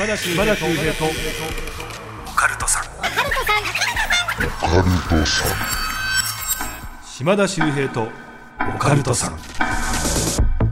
島田秀平とオカルトさん島田秀平とオカルトさん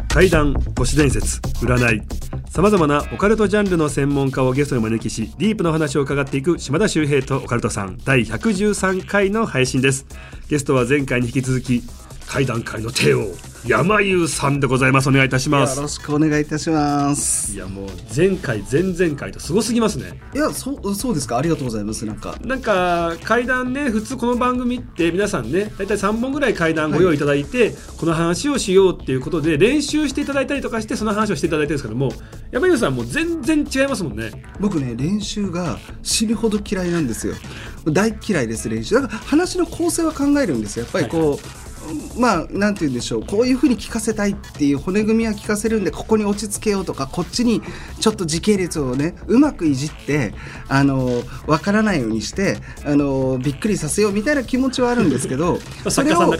怪談都市伝説占いさまざまなオカルトジャンルの専門家をゲストに招きしディープな話を伺っていく島田秀平とオカルトさん第113回の配信ですゲストは前回に引き続き怪談界の帝王山優さんでございます。お願いいたします。よろしくお願いいたします。いやもう前回前々回とすごすぎますね。いやそうそうですか？ありがとうございます。なんか。なんか階段ね普通この番組って皆さんね大体3本ぐらい階段ご用意いただいて、この話をしようっていうことで練習していただいたりとかしてその話をしていただいてるんですけども山優さんもう全然違いますもんね。僕ね練習が死ぬほど嫌いなんですよ。大嫌いです練習。だから話の構成は考えるんですよ。やっぱりこう、まあなんて言うんでしょうこういうふうに聞かせたいっていう骨組みは聞かせるんでここに落ち着けようとかこっちにちょっと時系列をねうまくいじってあの分からないようにしてあのびっくりさせようみたいな気持ちはあるんですけど そ作れを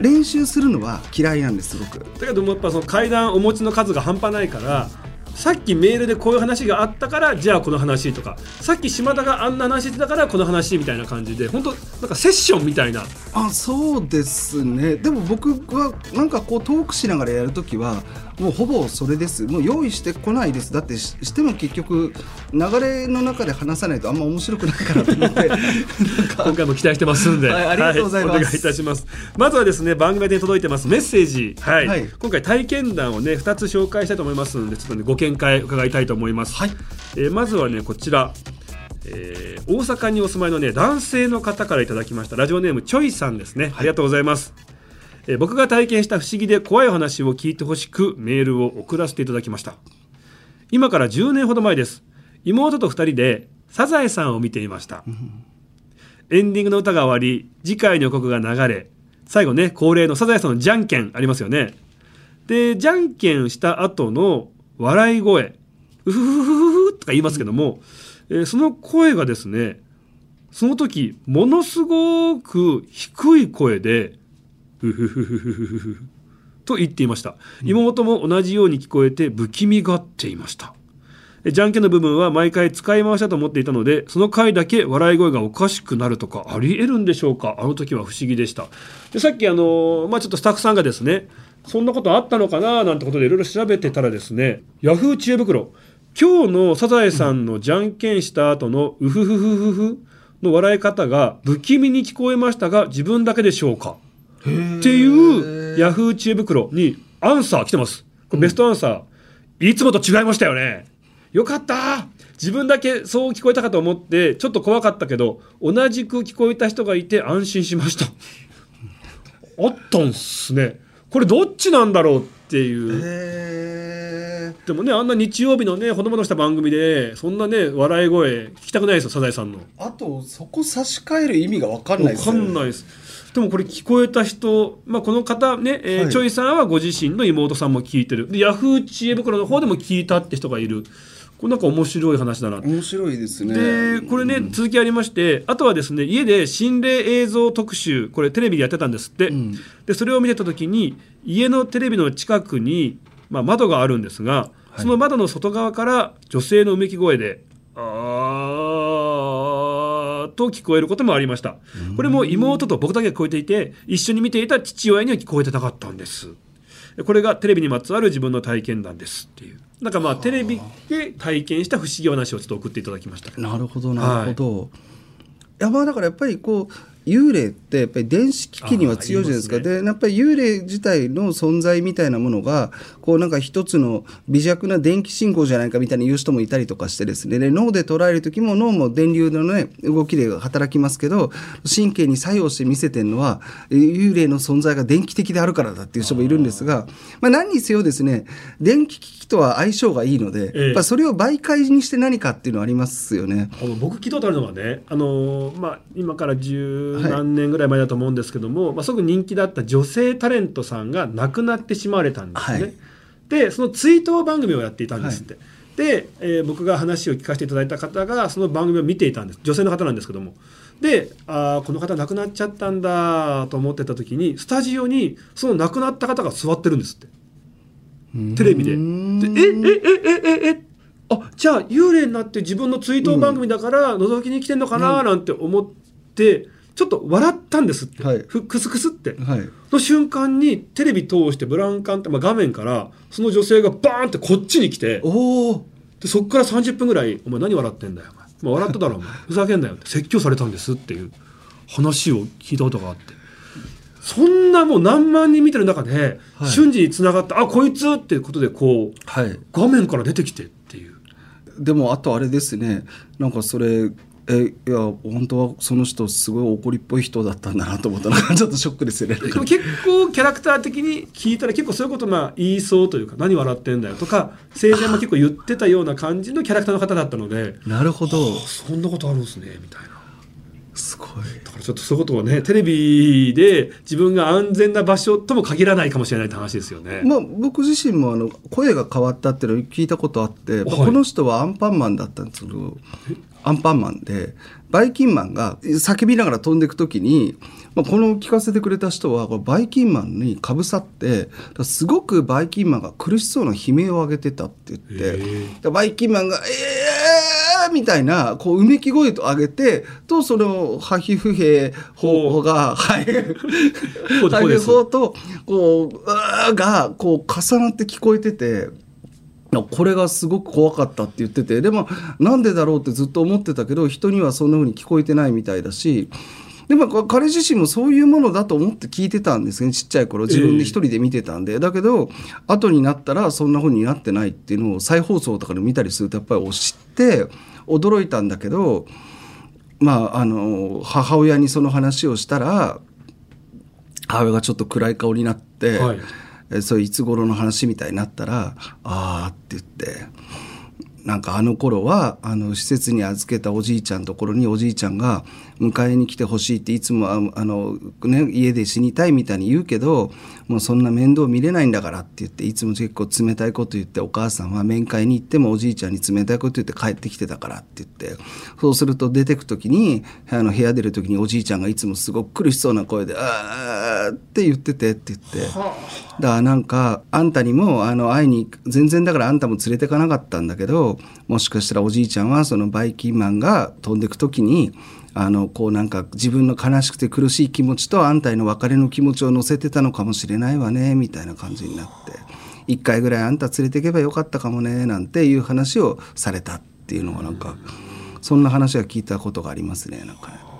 練習するのは嫌いなんです僕。だけどもやっぱその階段お持ちの数が半端ないからさっきメールでこういう話があったからじゃあこの話とか。さっき島田があんな話してたからこの話みたいな感じで。本当なんかセッションみたいな。あそうですね。でも僕はなんかこうトークしながらやるときはもうほぼそれです。もう用意してこないです。だってししても結局流れの中で話さないとあんま面白くないかなと思って。今回も期待してますんで、はいありがとうございます。はお願いいたします。まずはですね番組で届いてますメッセージ。はい、はい。今回体験談をね2つ紹介したいと思いますのでちょっとねご見解伺いたいと思います、はい。えーまずはねこちら。えー大阪にお住まいのね男性の方からいただきました。ラジオネームチョイさんですね、ありがとうございます、え僕が体験した不思議で怖い話を聞いてほしくメールを送らせていただきました。今から10年ほど前です。妹と2人でサザエさんを見ていました、エンディングの歌が終わり次回の予告が流れ最後ね恒例のサザエさんのじゃんけんありますよね。でじゃんけんした後の笑い声うふふふふふとか言いますけども、えーその声がですねその時ものすごく低い声でふふふふふふふと言っていました妹も同じように聞こえて不気味がっていましたじゃんけんの部分は毎回使い回したと思っていたのでその回だけ笑い声がおかしくなるとかありえるんでしょうかあの時は不思議でしたでさっきあのまあちょっとスタッフさんがですねそんなことあったのかななんてことでいろいろ調べてたらですねヤフー知恵袋今日のサザエさんのじゃんけんした後のうふふふふふの笑い方が不気味に聞こえましたが自分だけでしょうかっていうヤフー知恵袋にアンサー来てます。これベストアンサー、いつもと違いましたよね。よかった自分だけそう聞こえたかと思ってちょっと怖かったけど同じく聞こえた人がいて安心しました。あったんすね。これどっちなんだろうっていう。へでもねあんな日曜日のねほのぼのした番組でそんなね笑い声聞きたくないですよサザエさんの。あとそこ差し替える意味が分かんないですねかんないです。でもこれ聞こえた人、まあ、この方ね、えーはい。チョイさんはご自身の妹さんも聞いてる。でヤフー知恵袋の方でも聞いたって人がいる。これなんか面白い話だな面白いですね。でこれね、続きありましてあとはですね家で心霊映像特集これテレビでやってたんですって、ん。でそれを見てた時に家のテレビの近くに、まあ、窓があるんですが、その窓の外側から女性のうめき声で「あー」と聞こえることもありました。これも妹と僕だけが聞こえていて一緒に見ていた父親には聞こえてなかったんです。これがテレビにまつわる自分の体験談ですっていう。なんかまあテレビで体験した不思議話をちょっと送っていただきました。なるほどなるほど、い、やまあだからやっぱりこう幽霊ってやっぱり電子機器には強いじゃないですか。あー言いでやっぱり幽霊自体の存在みたいなものがこうなんか一つの微弱な電気信号じゃないかみたいに言う人もいたりとかしてですね。で脳で捉える時も脳も電流のね動きで働きますけど神経に作用して見せてるのはえー幽霊の存在が電気的であるからだっていう人もいるんですがまあ、何にせよですね電気機器とは相性がいいので、ええ。やっぱそれを媒介にして何かっていうのはありますよね。あの僕聞いたことあるのはね、あのーまあ、今から十何年ぐらい前だと思うんですけども、まあ、すごく人気だった女性タレントさんが亡くなってしまわれたんですね。はいでその追悼番組をやっていたんですって。で、えー僕が話を聞かせていただいた方がその番組を見ていたんです女性の方なんですけどもであーこの方亡くなっちゃったんだと思ってた時にスタジオにその亡くなった方が座ってるんですってテレビで。でえええええええあじゃあ幽霊になって自分の追悼番組だから覗きに来てんのかななんて思って、ちょっと笑ったんですって、はい。ふクスクスって。はい。の瞬間にテレビ通してブラウン管って、まあ、画面からその女性がバーンってこっちに来ておおでそこから30分ぐらい「お前何笑ってんだよお前、まあ、笑っただろお前。ふざけんなよ」って。説教されたんですっていう。話を聞いたことがあって。そんなもう何万人見てる中で、はい。瞬時につながって「あこいつ!」っていうことでこうはい。画面から出てきてっていう。でもあとあれですね。なんかそれえいや本当はその人すごい怒りっぽい人だったんだなと思ったのがちょっとショックですよね。でも結構キャラクター的に聞いたら結構そういうことまあ言いそうというか何笑ってんだよとか生前も結構言ってたような感じのキャラクターの方だったのでなるほどそんなことあるんですねみたいなすごい。だからちょっとそういうことをねテレビで自分が安全な場所とも限らないかもしれないって話ですよね。まあ、僕自身もあの声が変わったっていうのを聞いたことあって、まあはいこの人はアンパンマンだったんですけどアンパンマンでバイキンマンが叫びながら飛んでいく時に、まあ、この聞かせてくれた人はこれバイキンマンにかぶさってすごくバイキンマンが苦しそうな悲鳴を上げてたって言ってバイキンマンが「えー!」みたいなこううめき声と上げてとそのハヒフヘホがハヒフとこう「うー」がこう重なって聞こえてて。これがすごく怖かったって言っててでもなんでだろうってずっと思ってたけど人にはそんな風に聞こえてないみたいだしでもこ彼自身もそういうものだと思って聞いてたんですねちっちゃい頃。自分で一人で見てたんで、だけど後になったらそんな風になってないっていうのを再放送とかで見たりするとやっぱり知って驚いたんだけどまああの母親にその話をしたら母親がちょっと暗い顔になって。はい。えそういつ頃の話みたいになったら「ああ」って言ってなんかあの頃はあの施設に預けたおじいちゃんところにおじいちゃんが迎えに来てほしいっていつもあの、ね、家で死にたいみたいに言うけどもうそんな面倒見れないんだからって言っていつも結構冷たいこと言ってお母さんは面会に行ってもおじいちゃんに冷たいこと言って帰ってきてたからって言ってそうすると出てく時にあの部屋出る時におじいちゃんがいつもすごく苦しそうな声で「ああ」って言っててって言って。だからなんかあんたにもあの会いに全然だからあんたも連れてかなかったんだけどもしかしたらおじいちゃんはそのバイキンマンが飛んでく時にあのこうなんか自分の悲しくて苦しい気持ちとあんたの別れの気持ちを乗せてたのかもしれないわねみたいな感じになって一回ぐらいあんた連れていけばよかったかもねなんていう話をされたっていうのがなんかそんな話は聞いたことがありますねなんかね。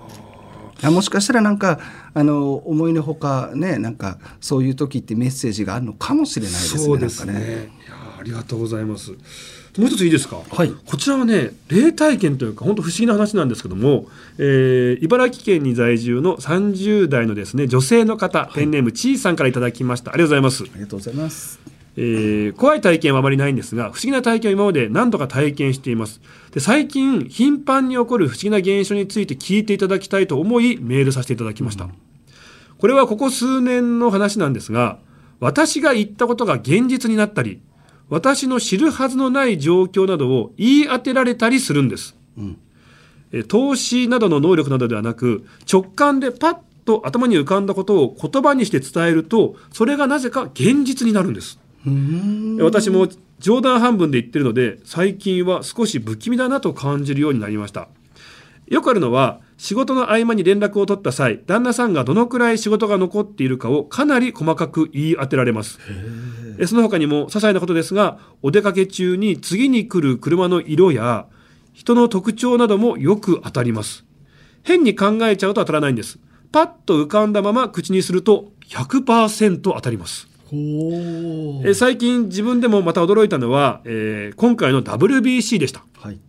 もしかしたらなんかあの思いのほかねなんかそういう時ってメッセージがあるのかもしれないですね。そうですねなんかいやありがとうございますもう一ついいですか、はい。こちらはね霊体験というか本当不思議な話なんですけども、えー茨城県に在住の30代のですね女性の方、ペンネームちーさんからいただきました。ありがとうございます。ありがとうございます。えー怖い体験はあまりないんですが不思議な体験を今まで何度か体験しています。で最近頻繁に起こる不思議な現象について聞いていただきたいと思いメールさせていただきました、これはここ数年の話なんですが私が言ったことが現実になったり私の知るはずのない状況などを言い当てられたりするんです、ん。えー投資などの能力などではなく直感でパッと頭に浮かんだことを言葉にして伝えるとそれがなぜか現実になるんです。私も冗談半分で言ってるので最近は少し不気味だなと感じるようになりました。よくあるのは仕事の合間に連絡を取った際旦那さんがどのくらい仕事が残っているかをかなり細かく言い当てられます。えその他にも些細なことですがお出かけ中に次に来る車の色や人の特徴などもよく当たります。変に考えちゃうと当たらないんです。パッと浮かんだまま口にすると100%当たります。最近自分でもまた驚いたのは、えー今回の WBC でした。はい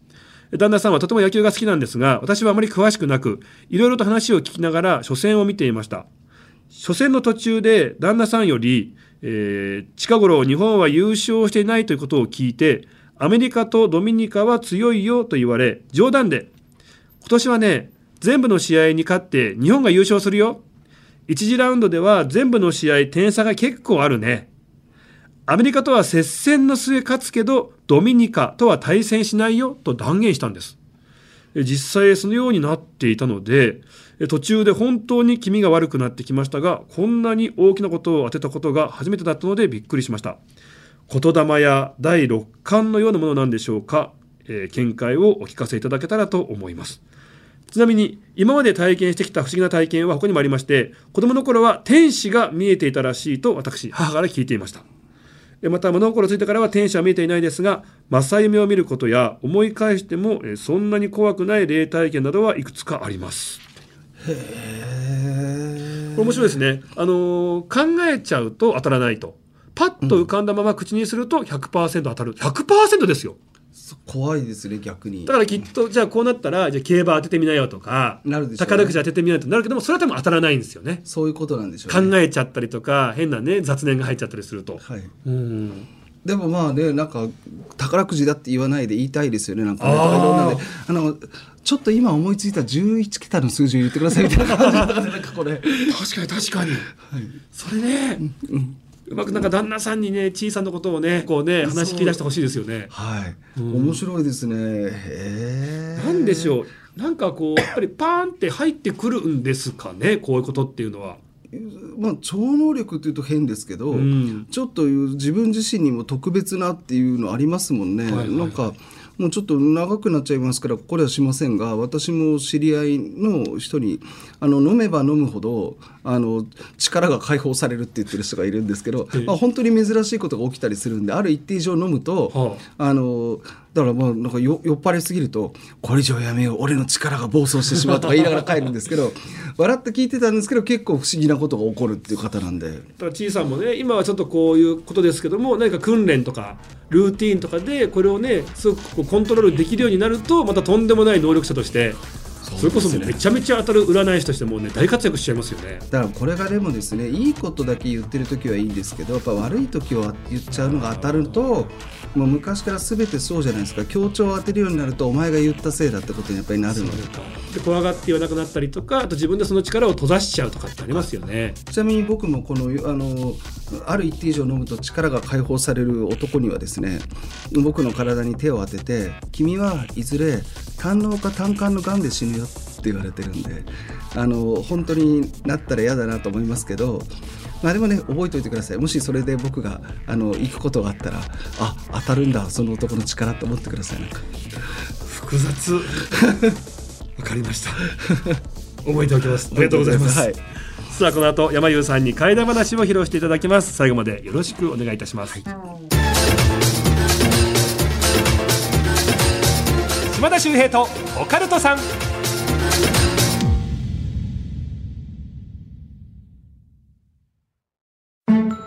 旦那さんはとても野球が好きなんですが私はあまり詳しくなくいろいろと話を聞きながら初戦を見ていました。初戦の途中で旦那さんより、えー近頃日本は優勝していないということを聞いてアメリカとドミニカは強いよと言われ冗談で今年はね全部の試合に勝って日本が優勝するよ。1次ラウンドでは全部の試合点差が結構あるね。アメリカとは接戦の末勝つけどドミニカとは対戦しないよと断言したんです。実際そのようになっていたので途中で本当に気味が悪くなってきましたがこんなに大きなことを当てたことが初めてだったのでびっくりしました。言霊や第六感のようなものなんでしょうか、えー見解をお聞かせいただけたらと思います。ちなみに今まで体験してきた不思議な体験は他にもありまして子供の頃は天使が見えていたらしいと私母から聞いていました。また物心ついてからは天使は見えていないですが正夢を見ることや思い返してもえそんなに怖くない霊体験などはいくつかあります。これ面白いですね、あのー考えちゃうと当たらないと。パッと浮かんだまま口にすると100%当たる。100%ですよ怖いですね逆に。だからきっとじゃあこうなったらじゃあ競馬当ててみなよとかなるでしょうね。宝くじ当ててみなよとなるけどもそれは多分当たらないんですよね。そういうことなんでしょうね。考えちゃったりとか変なね雑念が入っちゃったりすると、はい。うん。でもまあねなんか宝くじだって言わないで言いたいですよねなんかね。あろんなねあのちょっと今思いついた11桁の数字を言ってくださいみたいな感じかこれ。確かに確かに、それね、うまくなんか旦那さんにね小さなことをねこうね話聞き出してほしいですよね。はい、面白いですね。へえなんでしょう。なんかこうやっぱりパーンって入ってくるんですかねこういうことっていうのは。まあ超能力っていうと変ですけど、うん。ちょっと自分自身にも特別なっていうのありますもんね、はいはい。なんかもうちょっと長くなっちゃいますからこれはしませんが私も知り合いの人にあの飲めば飲むほどあの力が解放されるって言ってる人がいるんですけど、ええ。まあ、本当に珍しいことが起きたりするんである一定以上飲むと、はあ。のだからまあなんかよ酔っ払いすぎると「これ以上やめよう俺の力が暴走してしまう」とか 言いながら帰るんですけど笑って聞いてたんですけど結構不思議なことが起こるっていう方なんで。だからちいさんもね今はちょっとこういうことですけども何か訓練とかルーティーンとかでこれをねすごくこうコントロールできるようになるとまたとんでもない能力者としてそれこそもうめちゃめちゃ当たる占い師としてもうね大活躍しちゃいますよね。だからこれがでもですねいいことだけ言ってる時はいいんですけどやっぱ悪い時を言っちゃうのが当たるともう昔から全てそうじゃないですか強調を当てるようになるとお前が言ったせいだってことにやっぱりなるのでで怖がって言わなくなったりとかあと自分でその力を閉ざしちゃうとかってありますよね。ちなみに僕もこのあのある一定以上飲むと力が解放される男にはですね僕の体に手を当てて「君はいずれ胆のうか胆管のがんで死ぬよ」って言われてるんであの本当になったら嫌だなと思いますけどまあでもね覚えておいてください。もしそれで僕があの行くことがあったらあ当たるんだその男の力って思ってください。なんか。複雑。わかりました。覚えておき ます。ありがとうございます、はい。さあこの後山優さんに怪談話を披露していただきます。最後までよろしくお願いいたします、島田秀平とオカルトさん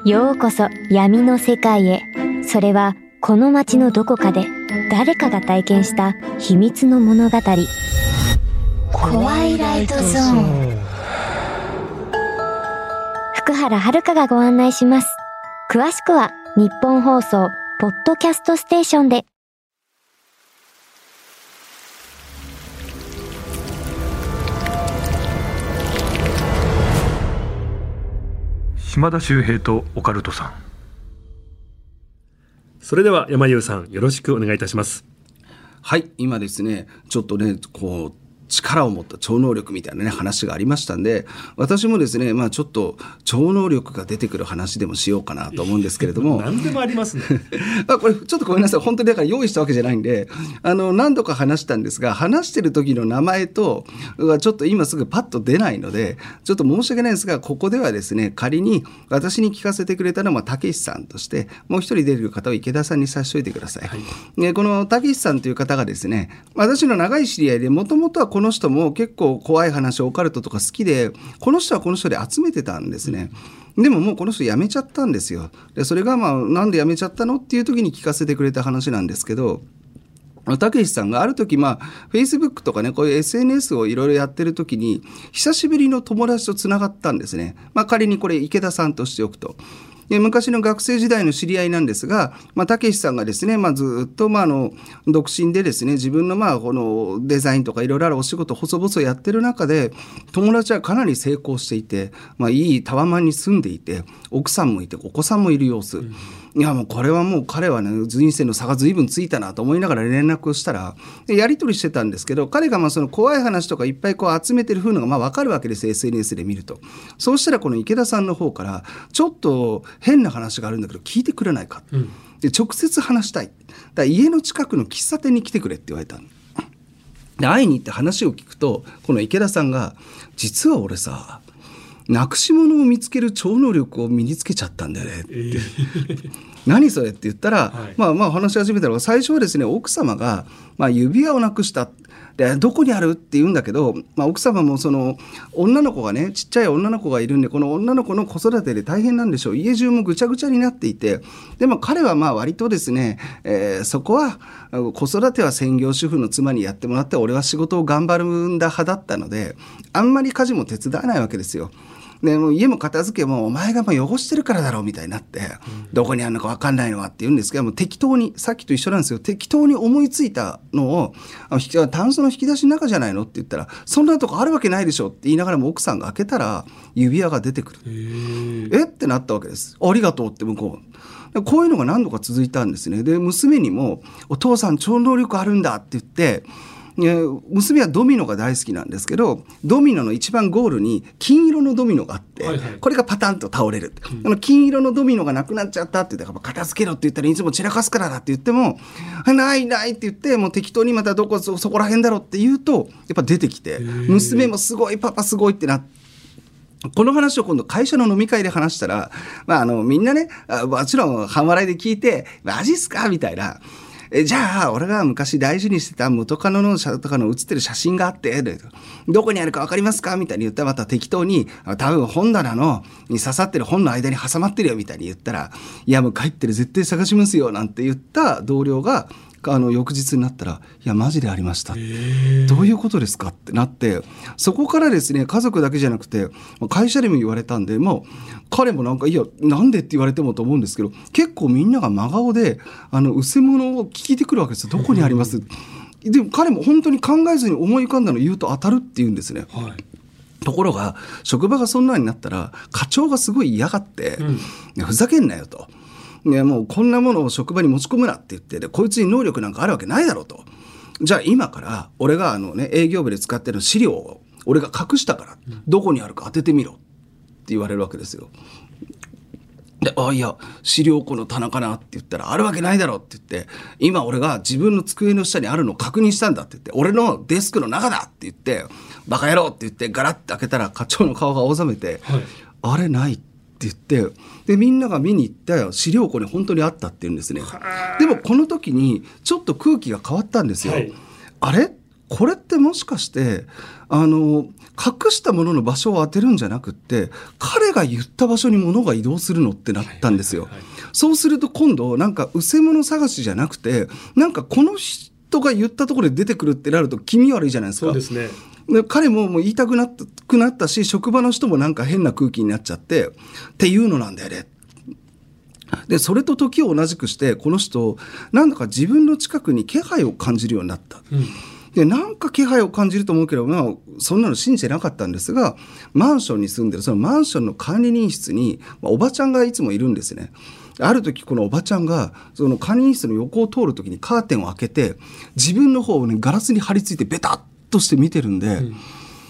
ようこそ闇の世界へ。それはこの街のどこかで誰かが体験した秘密の物語。怖いライトゾーン。福原遥がご案内します。詳しくは日本放送ポッドキャストステーションで。島田秀平とオカルトさん。それでは山優さんよろしくお願いいたします。はい今ですねちょっとねこう力を持った超能力みたいなね話がありましたんで私もですねまあちょっと超能力が出てくる話でもしようかなと思うんですけれども。何でもありますね。あこれちょっとごめんなさい。本当にだから用意したわけじゃないんであの何度か話したんですが話してる時の名前とはちょっと今すぐパッと出ないのでちょっと申し訳ないんですがここではですね仮に私に聞かせてくれたのはたけしさんとしてもう一人出る方を池田さんに差しといてください。ね、このたけしさんという方がですね私の長い知り合いでもともとはここの人も結構怖い話オカルトとか好きでこの人はこの人で集めてたんですね。でももうこの人辞めちゃったんですよ。でそれがまあなんで辞めちゃったのっていう時に聞かせてくれた話なんですけど。たけしさんがある時まあフェイスブックとかねこういう SNS をいろいろやってる時に久しぶりの友達とつながったんですね。まあ仮にこれ池田さんとしておくと。で昔の学生時代の知り合いなんですが、ま、たけしさんがですね、まあ、ずっと、まあ、の、独身でですね、自分の、まあ、このデザインとかいろいろあるお仕事、細々やってる中で、友達はかなり成功していて、まあ、いいタワマンに住んでいて、奥さんもいて、お子さんもいる様子。いやもうこれはもう彼はね人生の差が随分ついたなと思いながら連絡をしたらでやり取りしてたんですけど彼がまあその怖い話とかいっぱいこう集めてる風のがまあ分かるわけです SNS で見ると。そうしたらこの池田さんの方からちょっと変な話があるんだけど聞いてくれないか、うん。で直接話したい。だから家の近くの喫茶店に来てくれって言われたの。で会いに行って話を聞くとこの池田さんが「実は俺さなくし物を見つける超能力を身につけちゃったんだよね」って。え 何それって言ったら、はいまあまあ話し始めたら最初はですね奥様が、まあ、指輪をなくしたでどこにあるって言うんだけど、まあ、奥様もその女の子がねちっちゃい女の子がいるんでこの女の子の子育てで大変なんでしょう家中もぐちゃぐちゃになっていてでも彼はまあ割とですね、えーそこは子育ては専業主婦の妻にやってもらって俺は仕事を頑張るんだ派だったのであんまり家事も手伝わないわけですよ。でもう家も片付けもお前がもう汚してるからだろうみたいになって、どこにあるのか分かんないのはって言うんですけども適当にさっきと一緒なんですよ適当に思いついたのをあの引きタンスの引き出しの中じゃないのって言ったらそんなとこあるわけないでしょって言いながらも奥さんが開けたら指輪が出てくる。ーえ？えってなったわけです。ありがとうって向こう。でこういうのが何度か続いたんですね。で、娘にも、お父さん超能力あるんだって言って、え娘はドミノが大好きなんですけどドミノの一番ゴールに金色のドミノがあって、はいはいこれがパタンと倒れる、あの金色のドミノがなくなっちゃったって言ったら片付けろって言ったらいつも散らかすからだって言ってもあないないって言ってもう適当にまたどこそそこら辺だろうって言うとやっぱ出てきてー娘もすごいパパすごいってなって。この話を今度会社の飲み会で話したら、まあ、あの、みんなね、あもちろん半笑いで聞いて、マジっすかみたいな。えじゃあ、俺が昔大事にしてた元カノの写とかの写ってる写真があって、どこにあるかわかりますか？みたいに言ったらまた適当に、多分本棚の、に刺さってる本の間に挟まってるよみたいに言ったら、いやもう帰ってる絶対探しますよなんて言った同僚が、あの、翌日になったら、いや、マジでありました。どういうことですかってなってそこからですね家族だけじゃなくて会社でも言われたんでもう彼もなんかいやなんでって言われてもと思うんですけど結構みんなが真顔であの薄物を聞いてくるわけです。よどこにあります？でも彼も本当に考えずに思い浮かんだのを言うと当たるって言うんですね。はい。ところが職場がそんなになったら課長がすごい嫌がって、いやふざけんなよと。ね、もうこんなものを職場に持ち込むなって言ってでこいつに能力なんかあるわけないだろうと。じゃあ今から俺があの、ね、営業部で使ってる資料を俺が隠したからどこにあるか当ててみろって言われるわけですよ。で、あ、いや、資料庫の棚かなって言ったら、あるわけないだろって言って、今俺が自分の机の下にあるのを確認したんだって言って、俺のデスクの中だって言って、バカ野郎って言って、ガラッて開けたら課長の顔が青ざめて、はいあれないって言って、で、みんなが見に行った資料庫に本当にあったって言うんですね。でもこの時に、ちょっと空気が変わったんですよ。はいあれ？これってもしかしてあの隠したものの場所を当てるんじゃなくって彼が言った場所に物が移動するのってなったんですよ。そうすると今度なんかうせ物探しじゃなくてなんかこの人が言ったところで出てくるってなると気味悪いじゃないですか。そうですねで彼ももう言いたくなったくなったし職場の人もなんか変な空気になっちゃってっていうのなんだよね。でそれと時を同じくしてこの人なんだか自分の近くに気配を感じるようになった。でなんか気配を感じると思うけど、まあ、そんなの信じてなかったんですがマンションに住んでるそのマンションの管理人室に、まあおばちゃんがいつもいるんですね。ある時このおばちゃんがその管理人室の横を通る時にカーテンを開けて自分の方をねガラスに張り付いてベタッとして見てるんで、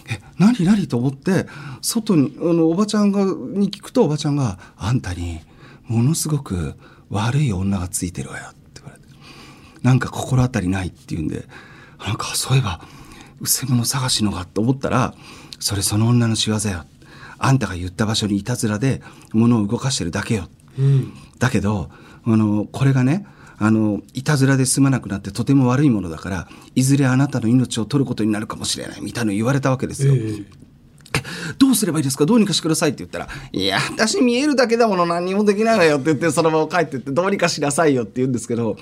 え何何と思って外にあのおばちゃんがに聞くとおばちゃんが「あんたにものすごく悪い女がついてるわよ」って言われてなんか心当たりないって言うんでなんかそういえばうせ者探しのがと思ったらそれその女の仕業よあんたが言った場所にいたずらで物を動かしてるだけようんだけどあのこれがねあのいたずらで済まなくなってとても悪いものだからいずれあなたの命を取ることになるかもしれないみたいなの言われたわけですよ。えどうすればいいですか？どうにかしてくださいって言ったら、いや、私見えるだけだもの何にもできないわよって言って、そのまま帰ってって、どうにかしなさいよって言うんですけど、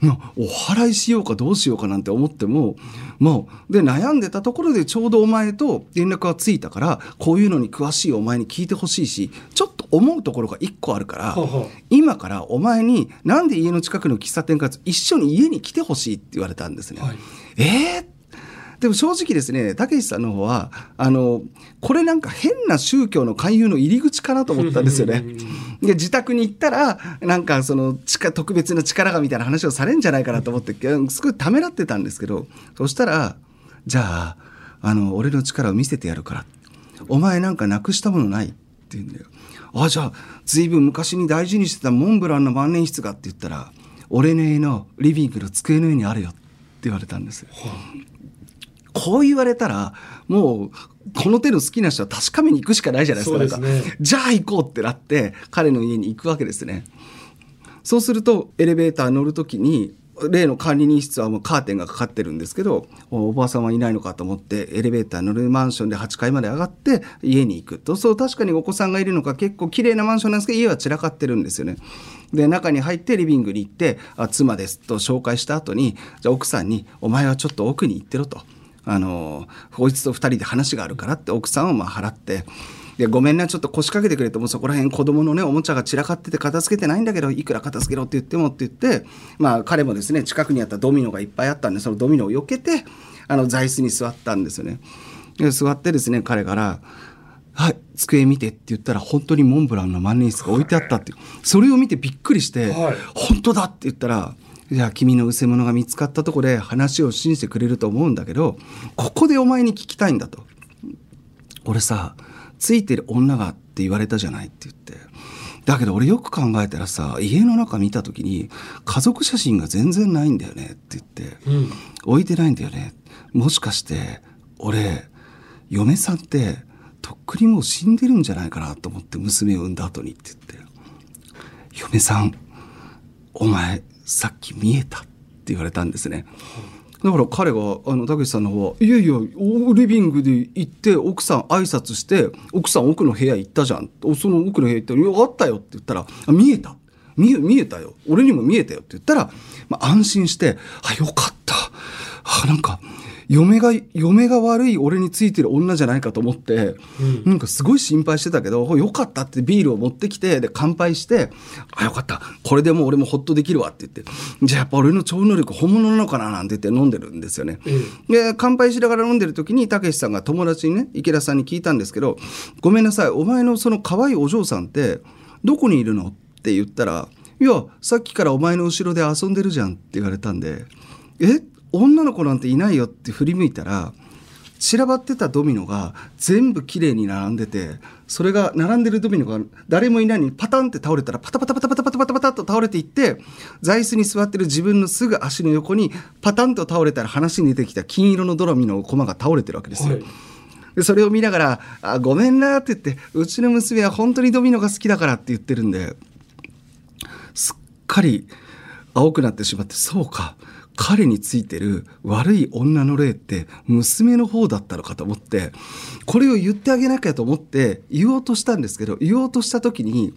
まあお払いしようかどうしようかなんて思っても、もう、で、悩んでたところでちょうどお前と連絡がついたから、こういうのに詳しいお前に聞いてほしいし、ちょっと思うところが一個あるから今からお前に、なんで家の近くの喫茶店か一緒に家に来てほしいって言われたんですね。はいえー？でも正直ですね、たけしさんの方は、あの、これなんか変な宗教の勧誘の入り口かなと思ったんですよね。で自宅に行ったらなんかその特別な力がみたいな話をされるんじゃないかなと思ってすごいためらってたんですけどそしたらじゃああの俺の力を見せてやるからお前なんかなくしたものないって言うんだよあじゃあ随分昔に大事にしてたモンブランの万年筆がって言ったら俺の家のリビングの机の上にあるよって言われたんですよ。こう言われたら、もう、この手の好きな人は確かめに行くしかないじゃないですか。ねじゃあ行こうってなって、彼の家に行くわけですね。そうすると、エレベーター乗るときに、例の管理人室はもうカーテンがかかってるんですけど、おおばあさんはいないのかと思って、エレベーター乗るマンションで8階まで上がって、家に行くと。そう、確かにお子さんがいるのか、結構綺麗なマンションなんですけど、家は散らかってるんですよね。で、中に入ってリビングに行って、あ妻ですと紹介した後に、じゃあ奥さんに、お前はちょっと奥に行ってろと。あの、こいつと二人で話があるからって奥さんをまあ払って、で、ごめんな、ちょっと腰掛けてくれと、もうそこら辺子供のね、おもちゃが散らかってて片付けてないんだけど、いくら片付けろって言ってもって言って、まあ彼もですね、近くにあったドミノがいっぱいあったんで、そのドミノを避けて、あの、座椅子に座ったんですよね。で、座ってですね、彼から、はい、机見てって言ったら、本当にモンブランの万年筆が置いてあったっていう。それを見てびっくりして、はい本当だって言ったら、じゃあ君の偽物が見つかったとこで話を信じてくれると思うんだけど、ここでお前に聞きたいんだと。俺さ、ついてる女がって言われたじゃないって言って。だけど俺よく考えたらさ、家の中見た時に家族写真が全然ないんだよねって言って、うん置いてないんだよね。もしかして、俺、嫁さんって、とっくにもう死んでるんじゃないかなと思って娘を産んだ後にって言って、嫁さん、お前、さっき見えたって言われたんですね。だから彼が、あの、たけしさんの方は、いやいや、リビングで行って、奥さん挨拶して、奥さん奥の部屋行ったじゃん。その奥の部屋行ったら、いや、あったよって言ったら、見えた。見え、見えたよ。俺にも見えたよって言ったら、まあ、安心して、あ、よかった。あ、なんか、嫁が、嫁が悪い俺についてる女じゃないかと思って、なんかすごい心配してたけど、よかったってビールを持ってきて、で、乾杯して、あ、よかった。これでもう俺もホッとできるわって言って、じゃあやっぱ俺の超能力本物なのかな？なんて言って飲んでるんですよね。で、乾杯しながら飲んでる時に、たけしさんが友達にね、池田さんに聞いたんですけど、ごめんなさい、お前のその可愛いお嬢さんって、どこにいるの？って言ったら、いや、さっきからお前の後ろで遊んでるじゃんって言われたんで、え？女の子なんていないよって振り向いたら、散らばってたドミノが全部綺麗に並んでて、それが並んでるドミノが誰もいないのにパタンって倒れたらパタパタパタパタパタパタパタっと倒れていって、座椅子に座ってる自分のすぐ足の横にパタンと倒れたら話に出てきた金色のドラミノの駒が倒れてるわけですよ。はいでそれを見ながら「あごめんな」って言って「うちの娘は本当にドミノが好きだから」って言ってるんですっかり青くなってしまってそうか彼についてる悪い女の霊って娘の方だったのかと思ってこれを言ってあげなきゃと思って言おうとしたんですけど言おうとした時に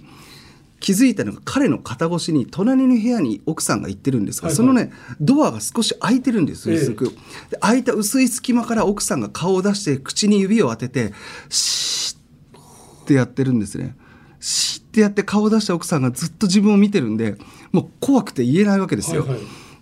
気づいたのが彼の肩越しに隣の部屋に奥さんが行ってるんですが、はいはい。そのねドアが少し開いてるんですええ。薄く、で開いた薄い隙間から奥さんが顔を出して口に指を当ててシーッってやってるんですね。シーッってやって顔を出した奥さんがずっと自分を見てるんでもう怖くて言えないわけですよ、はいはい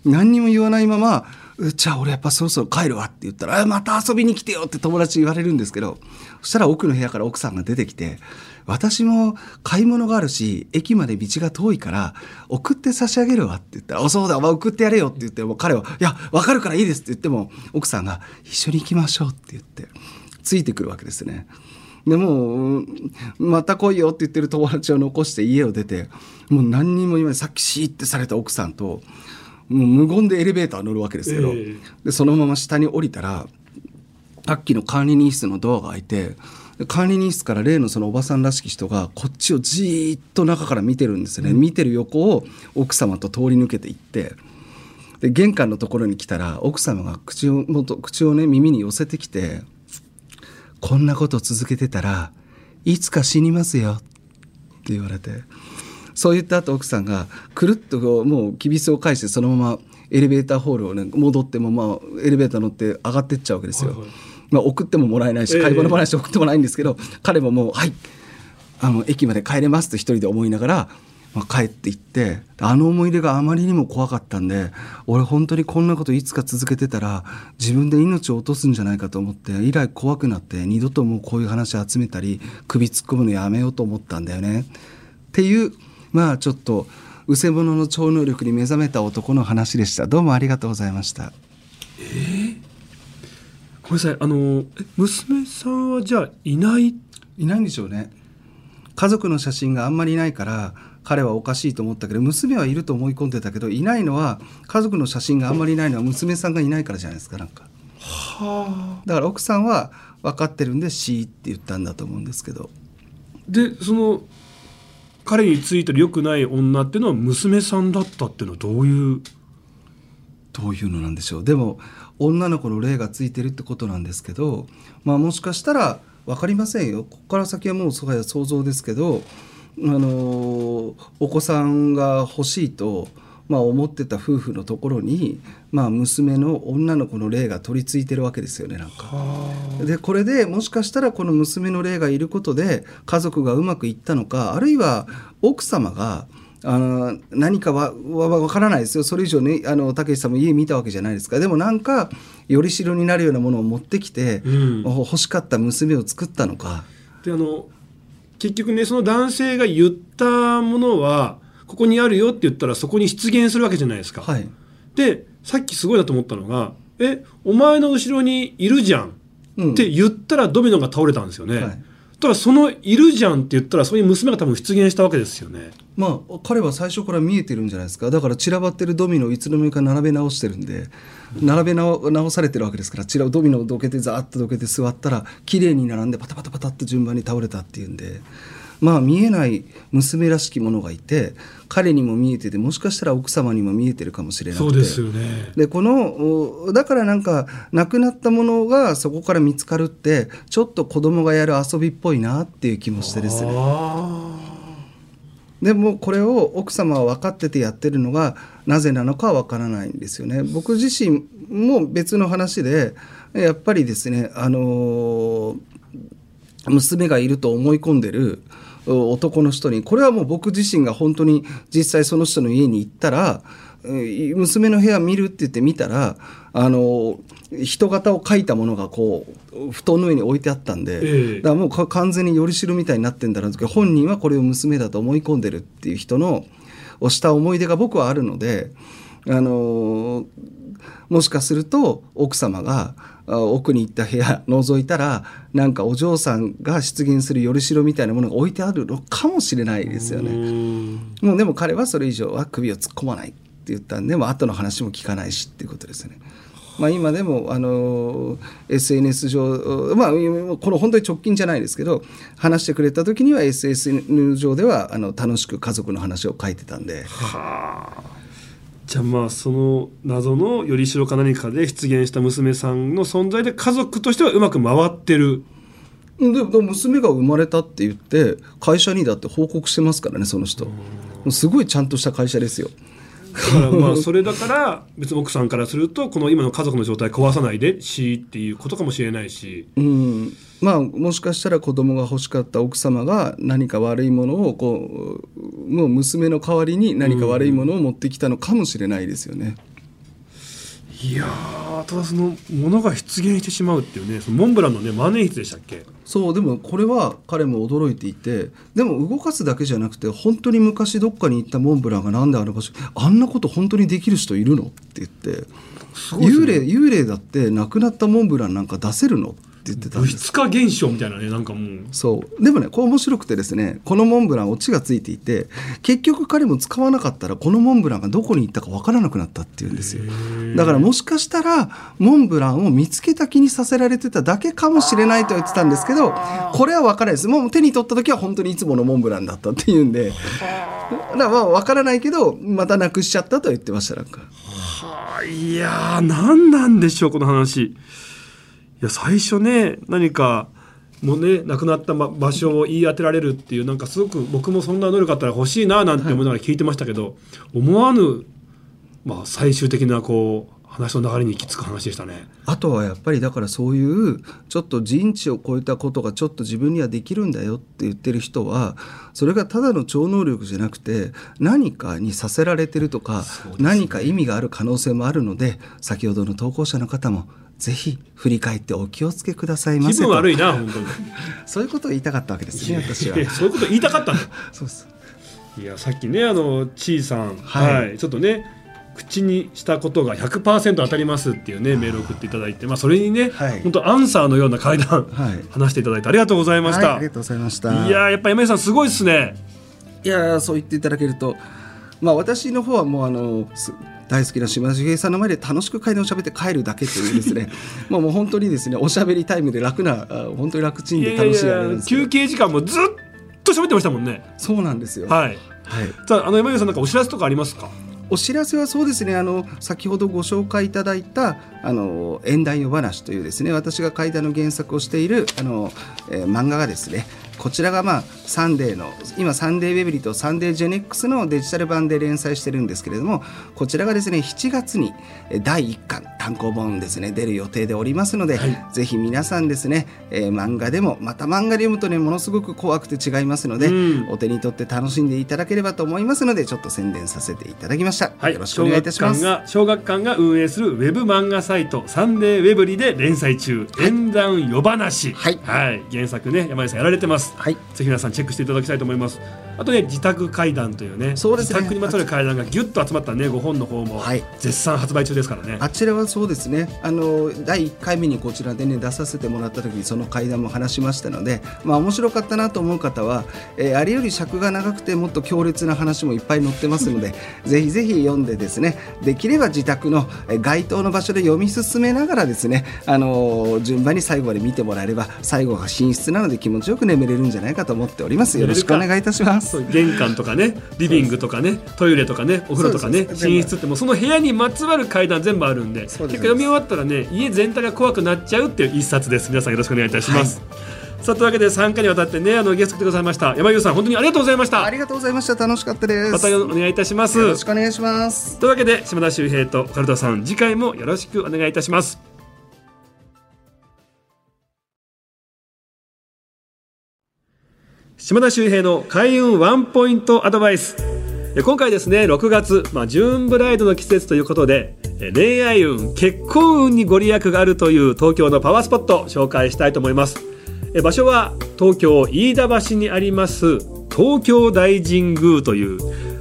何にも言わないままじゃあ俺やっぱそろそろ帰るわって言ったらまた遊びに来てよって友達に言われるんですけどそしたら奥の部屋から奥さんが出てきて私も買い物があるし駅まで道が遠いから送って差し上げるわって言ったら「あそうだ、まあ、送ってやれよ」って言ってもう彼は「いや分かるからいいです」って言っても奥さんが「一緒に行きましょう」って言ってついてくるわけですね。でもまた来いよって言ってる友達を残して家を出てもう何にも言わないさっきシーってされた奥さんと無言でエレベーター乗るわけですけど、ええ。でそのまま下に降りたらさっきの管理人室のドアが開いてで管理人室から例のそのおばさんらしき人がこっちをじーっと中から見てるんですよね、見てる横を奥様と通り抜けていってで玄関のところに来たら奥様が口をもっと口をね耳に寄せてきて「こんなこと続けてたらいつか死にますよ」って言われてそう言った後奥さんがくるっとこうもうきびすを返してそのままエレベーターホールをね戻ってもまあエレベーター乗って上がってっちゃうわけですよ。はいはいまあ、送ってももらえないし買い物もないし送ってもないんですけど、彼ももう「はいあの駅まで帰れます」と一人で思いながら、まあ、帰っていってあの思い出があまりにも怖かったんで俺本当にこんなこといつか続けてたら自分で命を落とすんじゃないかと思って以来怖くなって二度ともうこういう話集めたり首突っ込むのやめようと思ったんだよね。っていうまあちょっとうせ者の超能力に目覚めた男の話でした。どうもありがとうございました。ごめんなさい。あのえ娘さんはじゃあいない？いないんでしょうね。家族の写真があんまりいないから彼はおかしいと思ったけど娘はいると思い込んでたけどいないのは家族の写真があんまりいないのは娘さんがいないからじゃないですかなんか。はあ。だから奥さんは分かってるんで「し」って言ったんだと思うんですけど。でその彼についてる良くない女っていうのは娘さんだったっていうのはどういう？どういうのなんでしょう。でも女の子の霊がついてるってことなんですけどまあもしかしたら分かりませんよ。ここから先はもうそや想像ですけどあのお子さんが欲しいと、まあ、思ってた夫婦のところに、まあ、娘の女の子の霊が取り付いてるわけですよねなんか。でこれでもしかしたらこの娘の霊がいることで家族がうまくいったのかあるいは奥様があの何かはわわからないですよ。それ以上ねあのたけしさんも家見たわけじゃないですか。でもなんかよりしろになるようなものを持ってきて、うん。欲しかった娘を作ったのか。であの結局ねその男性が言ったものはここにあるよって言ったらそこに出現するわけじゃないですか。はいでさっきすごいなと思ったのが「えお前の後ろにいるじゃん」うんって言ったらドミノが倒れたんですよね。はいただその「いるじゃん」って言ったらそういう娘が多分出現したわけですよね。まあ彼は最初から見えてるんじゃないですかだから散らばってるドミノをいつの間にか並べ直してるんで並べ直直されてるわけですから散らドミノをどけてザーッとどけて座ったら綺麗に並んでパタパタパタって順番に倒れたっていうんでまあ見えない娘らしきものがいて彼にも見えててもしかしたら奥様にも見えてるかもしれなくてそうですよね。でこのおだからなんか亡くなったものがそこから見つかるってちょっと子供がやる遊びっぽいなっていう気もしてですねあでもこれを奥様は分かっててやってるのがなぜなのかは分からないんですよね。僕自身も別の話でやっぱりですねあのー娘がいると思い込んでるお男の人にこれはもう僕自身が本当に実際その人の家に行ったらえ娘の部屋見るって言って見たらあの人型を描いたものがこう布団の上に置いてあったんで、ええ。だからもうか完全によりしろみたいになってんだろうけど本人はこれを娘だと思い込んでるっていう人のをした思い出が僕はあるので、あのもしかすると奥様があ奥に行った部屋覗いたらなんかお嬢さんが出現するよりしろみたいなものが置いてあるのかもしれないですよね。んもうでも彼はそれ以上は首を突っ込まないって言ったんで、もう後の話も聞かないしっていうことですよね。まあ、今でもあの SNS 上、まあ、この本当に直近じゃないですけど話してくれた時には SNS 上ではあの楽しく家族の話を書いてたんではあじゃあまあその謎のよりしろか何かで出現した娘さんの存在で家族としてはうまく回ってる。ででも娘が生まれたって言って会社にだって報告してますからねその人。すごいちゃんとした会社ですよ。まあそれだから別に奥さんからするとこの今の家族の状態壊さないでしっていうことかもしれないしうん、まあもしかしたら子供が欲しかった奥様が何か悪いものをこうもう娘の代わりに何か悪いものを持ってきたのかもしれないですよね。いやーただそのものが出現してしまうっていうねそのモンブランのね万年筆でしたっけ？そうでもこれは彼も驚いていてでも動かすだけじゃなくて本当に昔どっかに行ったモンブランがなんであの場所あんなこと本当にできる人いるの？って言って幽霊幽霊だって亡くなったモンブランなんか出せるの？って言ってた物質化現象みたいなねなんかもう。そう。でもねこれ面白くてですねこのモンブランオチがついていて結局彼も使わなかったらこのモンブランがどこに行ったか分からなくなったっていうんですよ。だからもしかしたらモンブランを見つけた気にさせられてただけかもしれないとは言ってたんですけどこれは分からないです。もう手に取った時は本当にいつものモンブランだったっていうんで。だからまあ分からないけどまたなくしちゃったとは言ってましたなんか。はあ。いやー何なんでしょうこの話いや最初ね何かもうね亡くなったま場所を言い当てられるっていうなんかすごく僕もそんな能力あったら欲しいななんて思いながら聞いてましたけど、思わぬ、まあ、最終的なこう話の流れに行き着く話でしたね。あとはやっぱりだからそういうちょっと人知を超えたことがちょっと自分にはできるんだよって言ってる人はそれがただの超能力じゃなくて何かにさせられてるとか、何か意味がある可能性もあるので先ほどの投稿者の方もぜひ振り返ってお気をつけくださいま気せと。分悪いな本当に。そういうことを言いたかったわけですね私は。そういうこと言いたかったの。そうですいやさっきねあのちいさん、は、はい。いちょっとね口にしたことが100%当たりますっていうねメールを送っていただいて、まあ、それにね、はい。本当アンサーのような会談、はい。話していただいてありがとうございました。はい、ありがとうございました。いやーやっぱ山井さんすごいですね。いやーそう言っていただけると、まあ、私の方はもうあのす大好きな島田秀平さんの前で楽しく会談を喋って帰るだけというですね まあもう本当にですねおしゃべりタイムで楽なあ本当に楽ちんで楽しい休憩時間もずっと喋ってましたもんね。そうなんですよ、はい。はいさああの夜馬裕さんなんかお知らせとかありますか？お知らせはそうですねあの先ほどご紹介いただいた「あの厭談夜話」というですね私が怪談の原作をしているあの、えー漫画がですねこちらがまあサンデーの今サンデーうぇぶりとサンデー GX のデジタル版で連載してるんですけれどもこちらがですね7月にえー第1巻単行本ですね出る予定でおりますので、はい。ぜひ皆さんですね、えー漫画でもまた漫画で読むとねものすごく怖くて違いますので、うん。お手に取って楽しんでいただければと思いますのでちょっと宣伝させていただきました、はい、よろしくお願いいたします。小学館が小学館が運営するウェブ漫画サイトサンデーウェブリで連載中「演談夜話」はい。原作ね山井さんやられてます、はい。ぜひ皆さんチェックしていただきたいと思います。あとね自宅怪談というねそうですね。自宅にまつわる怪談がギュッと集まったね5本の方もはい。絶賛発売中ですからね、あちらはそうですね。あの第1回目にこちらでね出させてもらった時にその会談も話しましたのでまあ面白かったなと思う方は、えーあれより尺が長くてもっと強烈な話もいっぱい載ってますので ぜひぜひ読んでですね。できれば自宅のえー該当の場所で読み進めながらですねあのー順番に最後まで見てもらえれば最後が寝室なので気持ちよく眠れるんじゃないかと思っております。よろしくお願いいたしますそう玄関とかねリビングとかねトイレとかねお風呂とかね寝室ってもうその部屋にまつわる階段全部あるんで結構読み終わったらね家全体が怖くなっちゃうっていう一冊です皆さんよろしくお願いいたします、さあというわけで3回にわたってねあのゲスト来てくださいました山優さん本当にありがとうございました。ありがとうございました。楽しかったです。またお願いいたします。よろしくお願いします。というわけで島田秀平とオカルトさん次回もよろしくお願いいたします島田秀平の開運ワンポイントアドバイス。え今回ですね6月、まあ、ジューンブライドの季節ということでえ恋愛運結婚運にご利益があるという東京のパワースポット紹介したいと思います。え場所は東京飯田橋にあります東京大神宮という、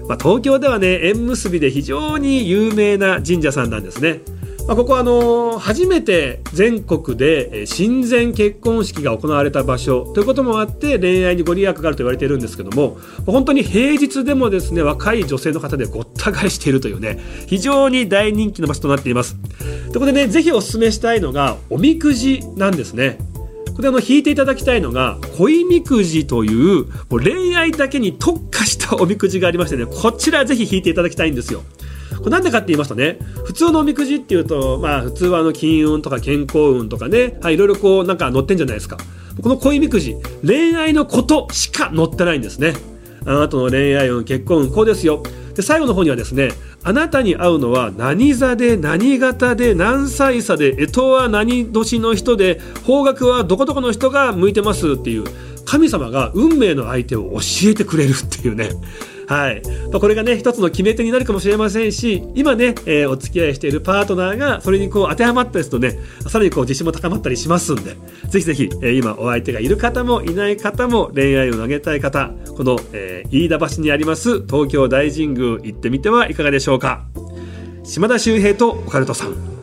まあ、東京ではね縁結びで非常に有名な神社さんなんですね。まあ、ここはあの初めて全国で親善結婚式が行われた場所ということもあって恋愛にご利益があると言われているんですけども本当に平日でもですね若い女性の方でごった返しているというね非常に大人気の場所となっています。ということでねぜひお勧めしたいのがおみくじなんですね。これあの引いていただきたいのが恋みくじというもう恋愛だけに特化したおみくじがありましてねこちらぜひ引いていただきたいんですよ。これなんでかって言いますとね。普通のおみくじっていうとまあ普通はあの金運とか健康運とかね、はい、いろいろこうなんか載ってんじゃないですか。この恋みくじ恋愛のことしか載ってないんですね。あなたの恋愛運結婚運こうですよ。で最後の方にはですねあなたに会うのは何座で何型で何歳差で干支は何年の人で方角はどこどこの人が向いてますっていう神様が運命の相手を教えてくれるっていうね。はい、まあこれがね一つの決め手になるかもしれませんし今ね、えーお付き合いしているパートナーがそれにこう当てはまったですとねさらにこう自信も高まったりしますんでぜひぜひ、えー今お相手がいる方もいない方も恋愛を上げたい方この、えー飯田橋にあります東京大神宮行ってみてはいかがでしょうか。島田秀平とオカルトさん。